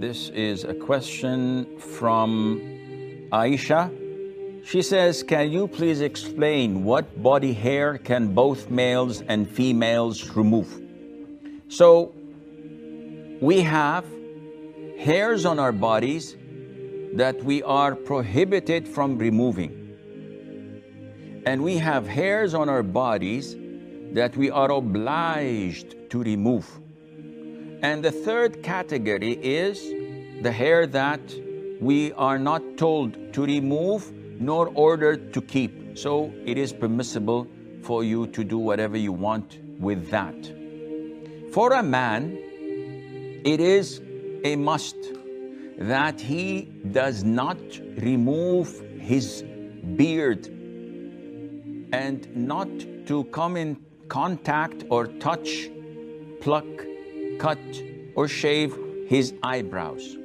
This is a question from Aisha. She says, Can you please explain what body hair can both males and females remove? So, we have hairs on our bodies that we are prohibited from removing. And we have hairs on our bodies that we are obliged to remove. And the third category is the hair that we are not told to remove nor ordered to keep. So it is permissible for you to do whatever you want with that. For a man, it is a must that he does not remove his beard and not to come in contact or touch, pluck, cut, or shave his eyebrows.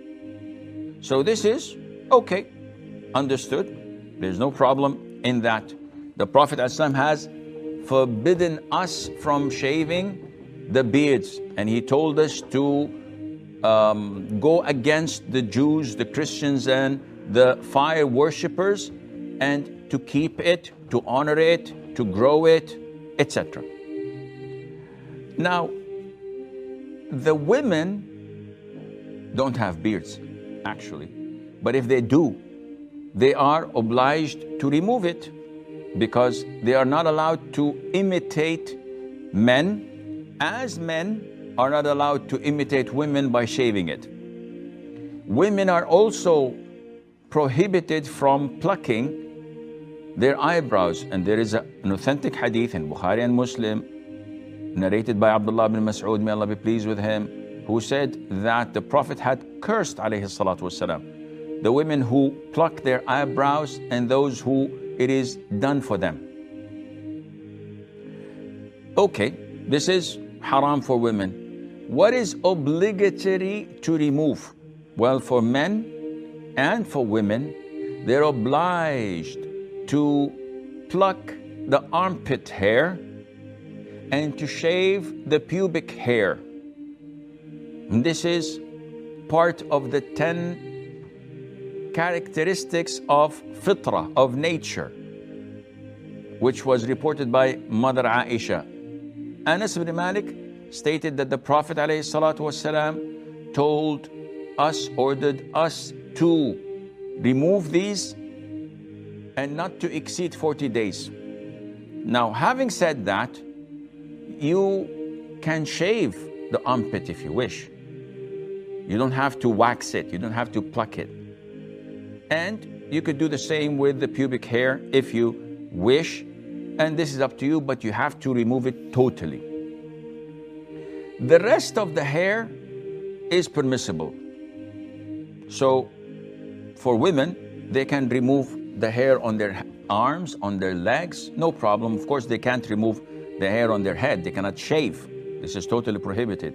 So this is okay, understood. There's no problem in that. The Prophet ﷺ has forbidden us from shaving the beards, and he told us to um, go against the Jews, the Christians, and the fire worshippers, and to keep it, to honor it, to grow it, etc. Now, the women don't have beards, actually. But if they do, they are obliged to remove it because they are not allowed to imitate men, as men are not allowed to imitate women by shaving it. Women are also prohibited from plucking their eyebrows. And there is an authentic hadith in Bukhari and Muslim, narrated by Abdullah bin Mas'ud, may Allah be pleased with him, who said that the Prophet had cursed wasalam, the women who pluck their eyebrows and those who it is done for them. Okay, this is haram for women. What is obligatory to remove? Well, for men and for women, they're obliged to pluck the armpit hair and to shave the pubic hair. This is part of the 10 characteristics of fitra, of nature, which was reported by Mother Aisha. Anas ibn Malik stated that the Prophet ﷺ told us, ordered us to remove these and not to exceed 40 days. Now, having said that, you can shave the armpit if you wish. You don't have to wax it, you don't have to pluck it. And you could do the same with the pubic hair if you wish. And this is up to you, but you have to remove it totally. The rest of the hair is permissible. So, for women, they can remove the hair on their arms, on their legs, no problem. Of course, they can't remove the hair on their head. They cannot shave. This is totally prohibited.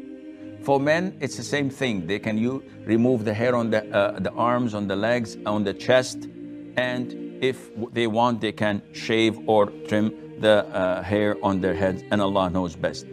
For men, it's the same thing. They can you remove the hair on the, uh, the arms, on the legs, on the chest, and if they want, they can shave or trim the uh, hair on their heads, and Allah knows best.